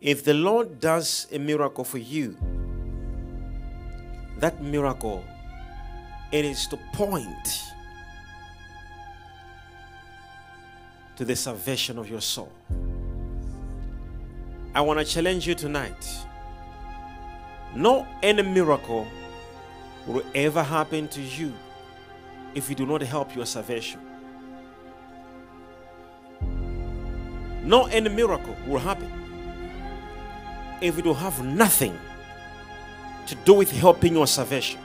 If the Lord does a miracle for you, that miracle it is to point to the salvation of your soul. I want to challenge you tonight. No any miracle will ever happen to you if you do not help your salvation. No any miracle will happen if it don't have nothing to do with helping your salvation.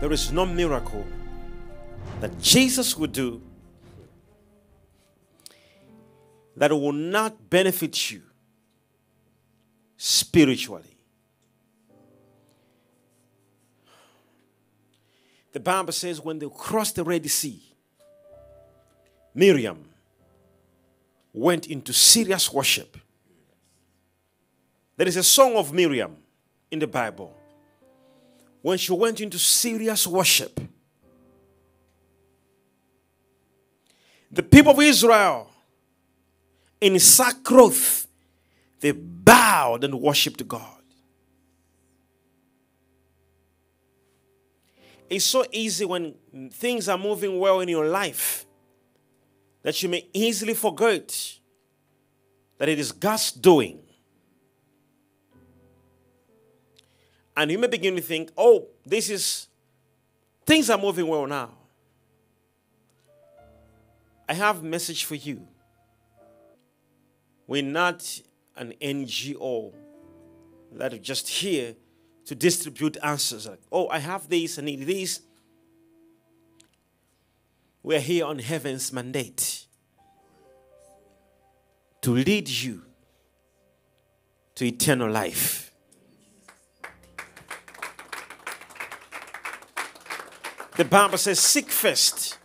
There is no miracle that Jesus would do that will not benefit you spiritually. The Bible says when they crossed the Red Sea, Miriam went into serious worship. There is a song of Miriam in the Bible when she went into serious worship. The people of Israel, in sackcloth, they bowed and worshiped God. It's so easy when things are moving well in your life that you may easily forget that it is God's doing. And you may begin to think, oh, this is, things are moving well now. I have a message for you. We're not an NGO that are just here to distribute answers. Like, oh, I have this, I need this. We're here on heaven's mandate to lead you to eternal life. The Bible says, Seek first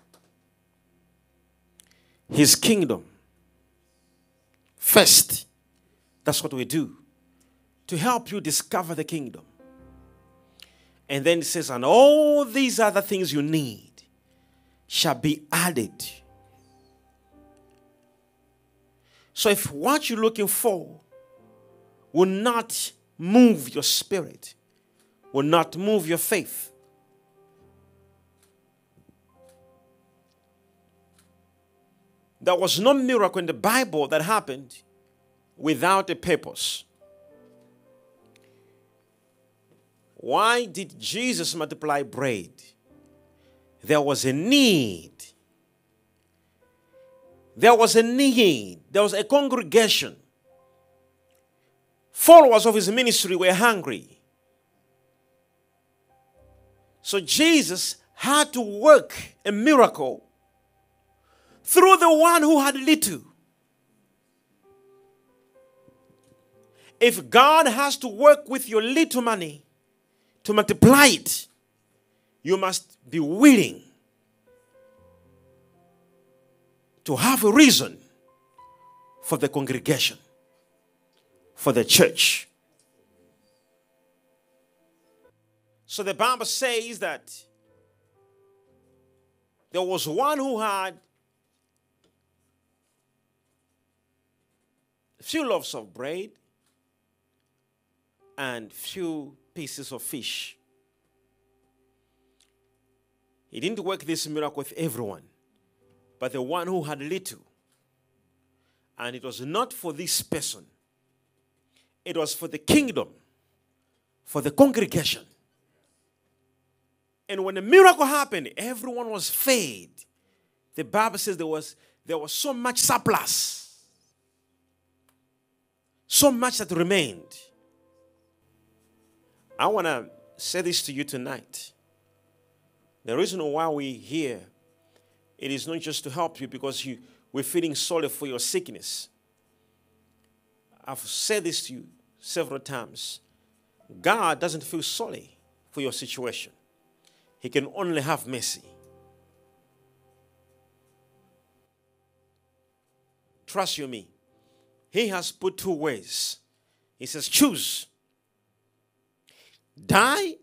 his kingdom. First. That's what we do to help you discover the kingdom. And then it says, and all these other things you need shall be added. So if what you're looking for will not move your spirit, will not move your faith, There was no miracle in the Bible that happened without a purpose. Why did Jesus multiply bread? There was a need. There was a need. There was a congregation. Followers of his ministry were hungry. So Jesus had to work a miracle through the one who had little. If God has to work with your little money to multiply it, you must be willing to have a reason for the congregation, for the church. So the Bible says that there was one who had few loaves of bread and few pieces of fish. He didn't work this miracle with everyone, but the one who had little. And it was not for this person, it was for the kingdom, for the congregation. And when the miracle happened, everyone was fed. The Bible says there was, there was so much surplus so much that remained. I want to say this to you tonight. The reason why we're here, it is not just to help you because you, we're feeling sorry for your sickness. I've said this to you several times. God doesn't feel sorry for your situation, He can only have mercy. Trust you me he has put two ways. He says, choose. Die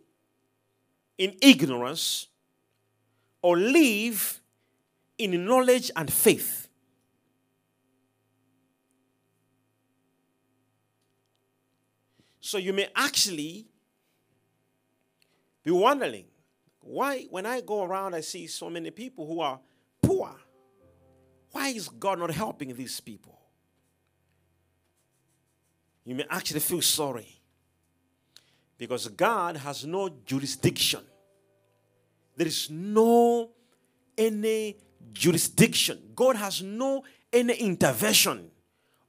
in ignorance or live in knowledge and faith. So you may actually be wondering why, when I go around, I see so many people who are poor. Why is God not helping these people? You may actually feel sorry because God has no jurisdiction there is no any jurisdiction. God has no any intervention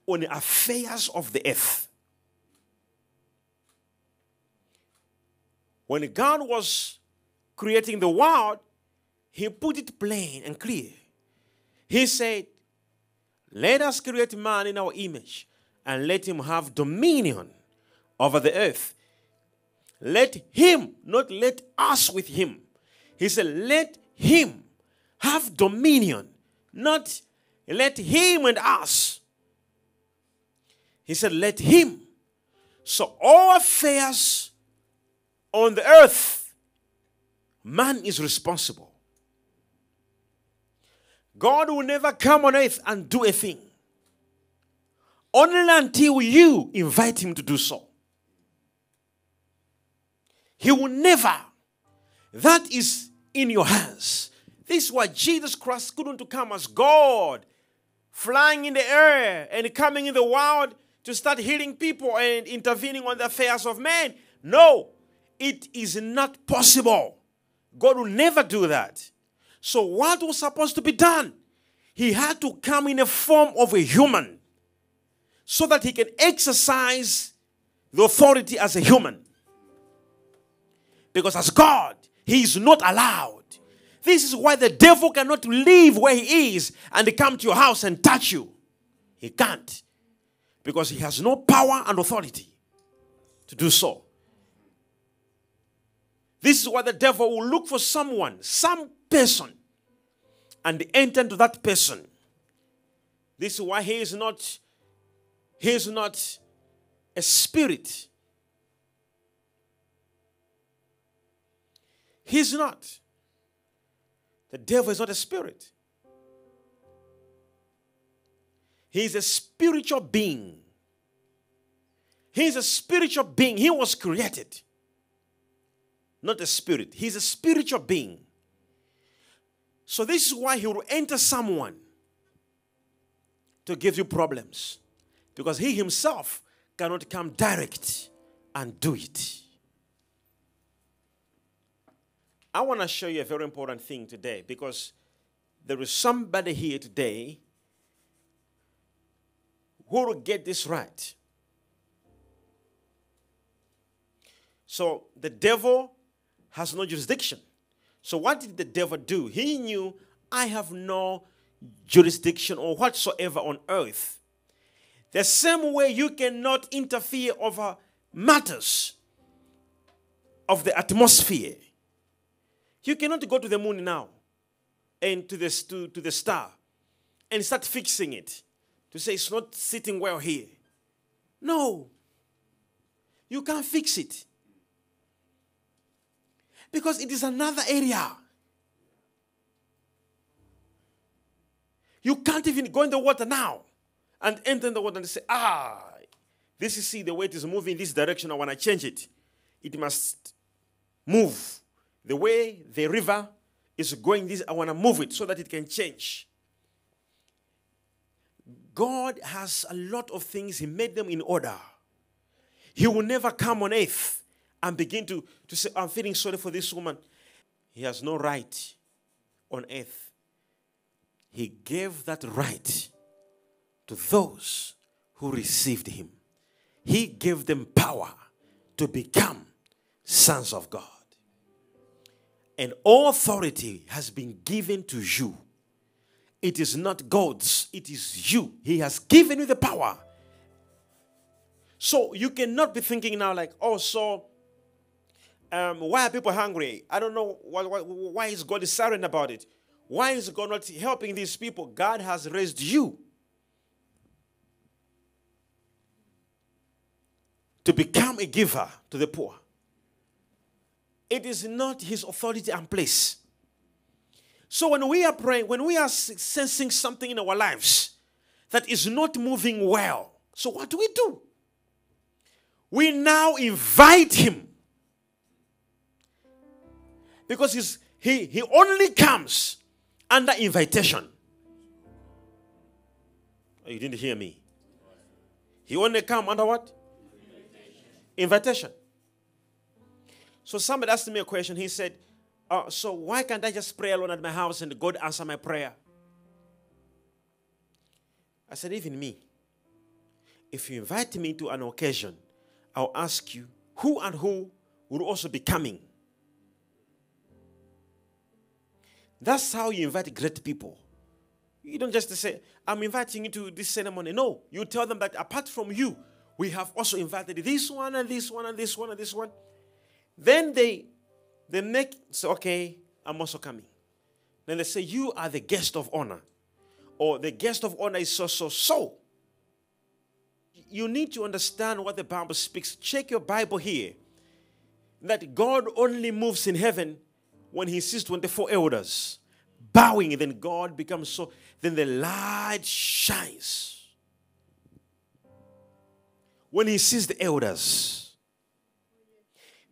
on the affairs of the earth. When God was creating the world, He put it plain and clear. He said, Let us create man in our image and let him have dominion over the earth. Let him, not let us with him. He said, Let him have dominion, not let him and us. He said, Let him. So all affairs on the earth, man is responsible. God will never come on earth and do a thing only until you invite him to do so. He will never. That is in your hands. This is why Jesus Christ couldn't come as God, flying in the air and coming in the world to start healing people and intervening on the affairs of men. No, it is not possible. God will never do that. So, what was supposed to be done? He had to come in the form of a human so that he can exercise the authority as a human. Because as God, he is not allowed. This is why the devil cannot live where he is and come to your house and touch you. He can't. Because he has no power and authority to do so. This is why the devil will look for someone, some person, and enter into that person. This is why he is not he is not a spirit. He's not. The devil is not a spirit. He is a spiritual being. He is a spiritual being. He was created, not a spirit. He's a spiritual being. So, this is why he will enter someone to give you problems because he himself cannot come direct and do it. I want to show you a very important thing today because there is somebody here today who will get this right. So the devil has no jurisdiction. So what did the devil do? He knew I have no jurisdiction or whatsoever on earth the same way you cannot interfere over matters of the atmosphere. You cannot go to the moon now and to the, to, to the star and start fixing it to say it's not sitting well here. No. You can't fix it. Because it is another area. You can't even go in the water now and enter the water and say, ah, this is see the way it is moving in this direction. I want to change it. It must move. The way the river is going this, I want to move it so that it can change. God has a lot of things, He made them in order. He will never come on earth and begin to, to say, I'm feeling sorry for this woman. He has no right on earth. He gave that right to those who received him. He gave them power to become sons of God. And all authority has been given to you. It is not God's, it is you. He has given you the power. So you cannot be thinking now, like, oh, so um, why are people hungry? I don't know why, why, why is God silent about it. Why is God not helping these people? God has raised you to become a giver to the poor. It is not his authority and place. So when we are praying, when we are sensing something in our lives that is not moving well, so what do we do? we now invite him. Because he's, he, he only comes under invitation. Oh, you didn't hear me. He only come under what? Invitation. Invitation. So somebody asked me a question. He said, uh, so why can't I just pray alone at my house and God answer my prayer? I said, even me. If you invite me to an occasion, I'll ask you who and who will also be coming. That's how you invite great people. You don't just say, I'm inviting you to this ceremony. No, you tell them that apart from you, we have also invited this one and this one and this one and this one. Then they they make say, okay, I'm also coming. Then they say, You are the guest of honor. Or the guest of honor is so so so you need to understand what the Bible speaks. Check your Bible here. That God only moves in heaven when he sees 24 elders bowing, then God becomes so, then the light shines. When he sees the elders,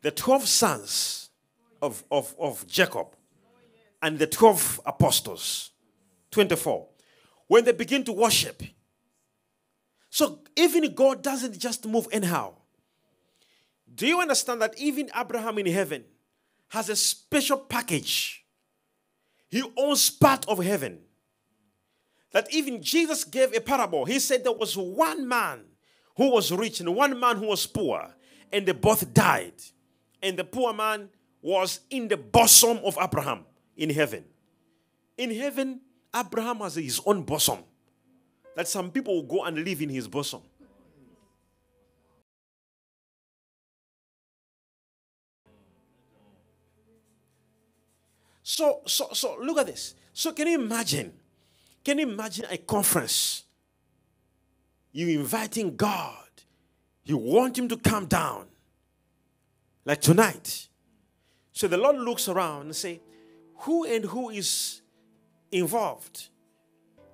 the 12 sons of, of, of Jacob, and the 12 apostles, 24, when they begin to worship, so even God doesn't just move anyhow. Do you understand that even Abraham in heaven has a special package? He owns part of heaven. That even Jesus gave a parable. He said there was one man who was rich and one man who was poor, and they both died. And the poor man was in the bosom of Abraham in heaven. In heaven, Abraham has his own bosom that some people will go and live in his bosom. So, so, so look at this. So, can you imagine? Can you imagine a conference? You inviting God, you want Him to come down, like tonight. So the Lord looks around and say, "Who and who is involved?"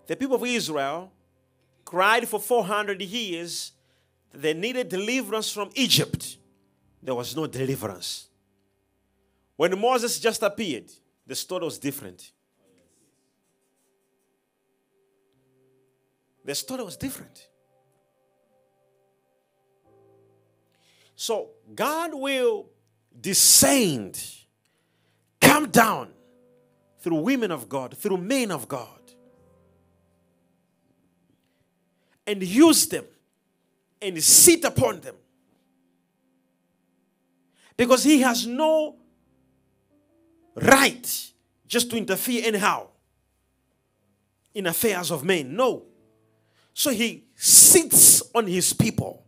The people of Israel cried for 400 years they needed deliverance from Egypt. There was no deliverance. When Moses just appeared, the story was different. The story was different. So God will descend, come down through women of God, through men of God. and use them and sit upon them. Because he has no right just to interfere anyhow in affairs of men. No. So he sits on his people.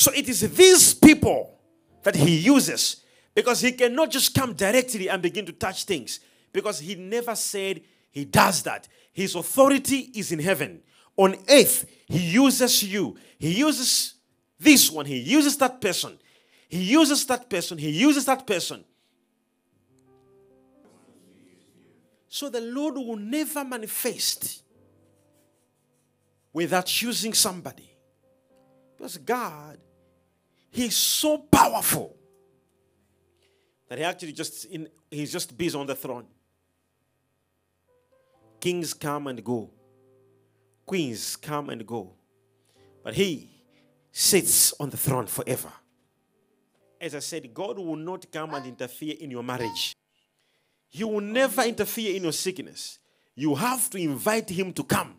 So it is these people that he uses because he cannot just come directly and begin to touch things because he never said he does that. His authority is in heaven. On earth, He uses you. He uses this one. He uses that person. He uses that person. He uses that person. So the Lord will never manifest without choosing somebody. Because God, He's so powerful that He actually just in, He's just busy on the throne. Kings come and go, queens come and go. But he sits on the throne forever. As I said, God will not come and interfere in your marriage. He will never interfere in your sickness. You have to invite him to come.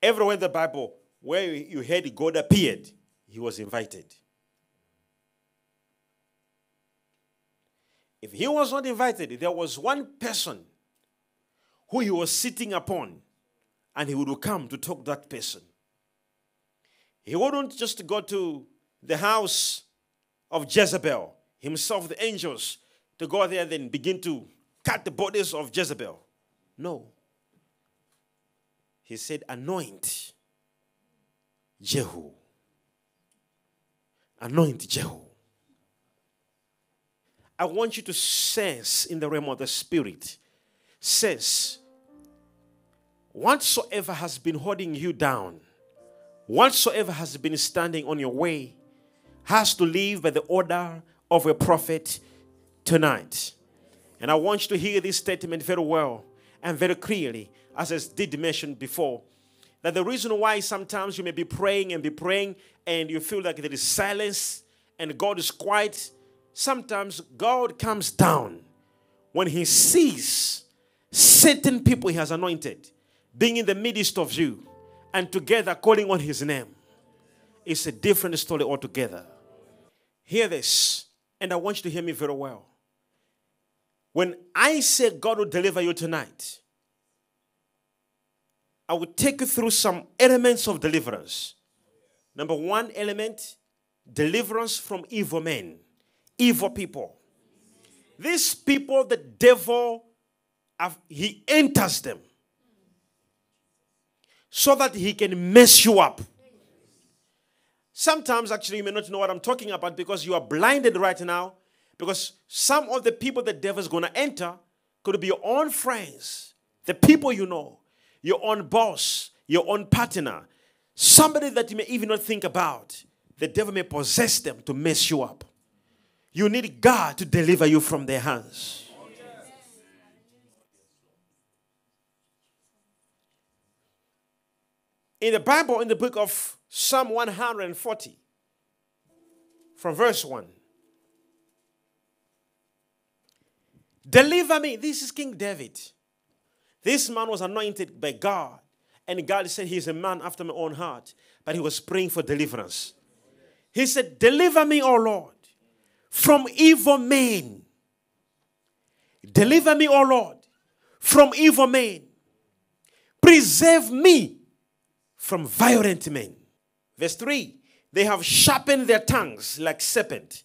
Everywhere in the Bible where you heard God appeared, he was invited. If he was not invited, there was one person who he was sitting upon, and he would come to talk to that person. He wouldn't just go to the house of Jezebel, himself, the angels, to go there and then begin to cut the bodies of Jezebel. No. He said, anoint Jehu. Anoint Jehu. I want you to sense in the realm of the spirit, sense Whatsoever has been holding you down, Whatsoever has been standing on your way has to live by the order of a prophet tonight. And I want you to hear this statement very well and very clearly, as I did mention before. That the reason why sometimes you may be praying and be praying and you feel like there is silence and God is quiet, sometimes God comes down when He sees certain people He has anointed being in the midst of you and together calling on His name. It's a different story altogether. Hear this, and I want you to hear me very well. When I say God will deliver you tonight, I will take you through some elements of deliverance. Number one element deliverance from evil men, evil people. These people, the devil, he enters them so that he can mess you up. Sometimes, actually, you may not know what I'm talking about because you are blinded right now. Because some of the people the devil is going to enter could be your own friends, the people you know, your own boss, your own partner, somebody that you may even not think about. The devil may possess them to mess you up. You need God to deliver you from their hands. In the Bible, in the book of Psalm 140, from verse 1. Deliver me. This is King David. This man was anointed by God, and God said he's a man after my own heart, but he was praying for deliverance. He said, Deliver me, O Lord, from evil men. Deliver me, O Lord, from evil men. Preserve me from violent men. Verse 3 They have sharpened their tongues like serpent.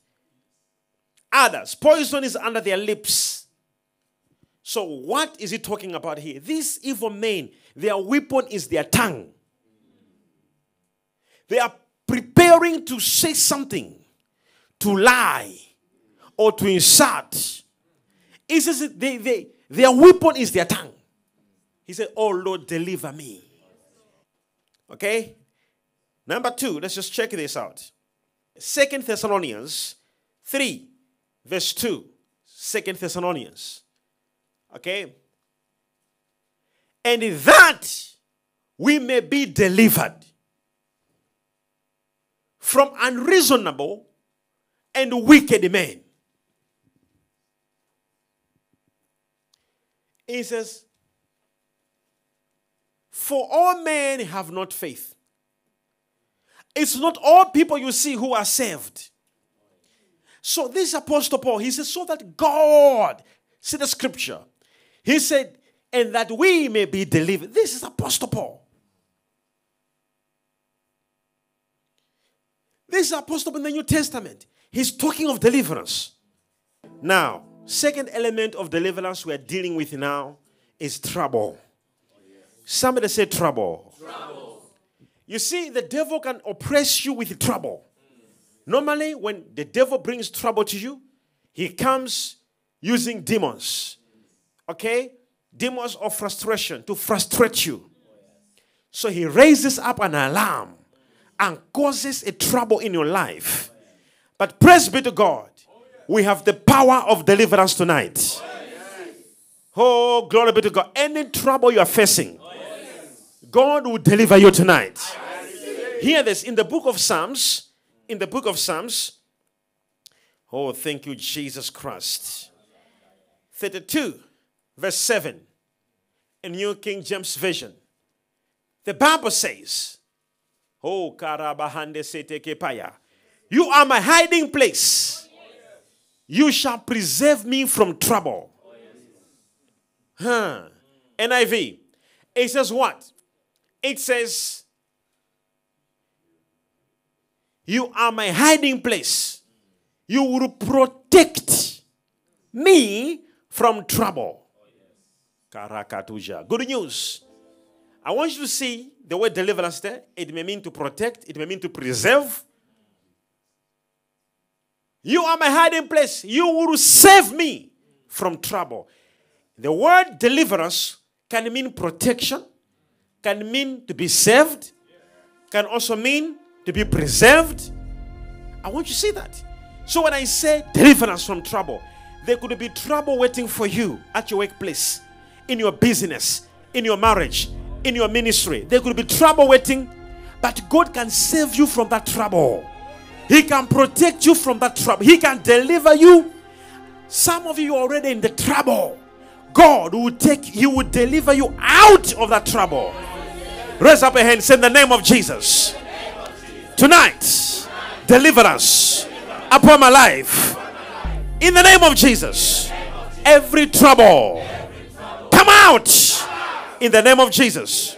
Others, poison is under their lips. So, what is he talking about here? These evil men, their weapon is their tongue. They are preparing to say something, to lie, or to insult. He says they, they, their weapon is their tongue. He said, Oh Lord, deliver me. Okay? Number two, let's just check this out. Second Thessalonians 3, verse 2. Second Thessalonians. Okay? And that we may be delivered from unreasonable and wicked men. He says, For all men have not faith. It's not all people you see who are saved. So this Apostle Paul, he says, so that God, see the scripture. He said, and that we may be delivered. This is Apostle Paul. This is Apostle in the New Testament. He's talking of deliverance. Now, second element of deliverance we are dealing with now is trouble. Somebody say trouble. trouble. You see, the devil can oppress you with trouble. Normally, when the devil brings trouble to you, he comes using demons. Okay? Demons of frustration to frustrate you. So he raises up an alarm and causes a trouble in your life. But praise be to God, we have the power of deliverance tonight. Oh, glory be to God. Any trouble you are facing, God will deliver you tonight. Hear this in the book of Psalms. In the book of Psalms. Oh, thank you, Jesus Christ. 32, verse 7. In New King James Version. The Bible says, Oh, karabahande setekepaya. You are my hiding place. You shall preserve me from trouble. Huh. NIV. It says what? It says, You are my hiding place. You will protect me from trouble. Karakatuja. Good news. I want you to see the word deliverance there. It may mean to protect, it may mean to preserve. You are my hiding place. You will save me from trouble. The word deliverance can mean protection, can mean to be saved, can also mean to be preserved. I want you to see that. So when I say deliverance from trouble, there could be trouble waiting for you at your workplace, in your business, in your marriage, in your ministry. There could be trouble waiting, but God can save you from that trouble. He can protect you from that trouble. He can deliver you. Some of you are already in the trouble. God will take, He will deliver you out of that trouble. Raise up a hand, say in the name of Jesus. Tonight, deliverance upon my life. In the name of Jesus. Every trouble, out in the name of Jesus.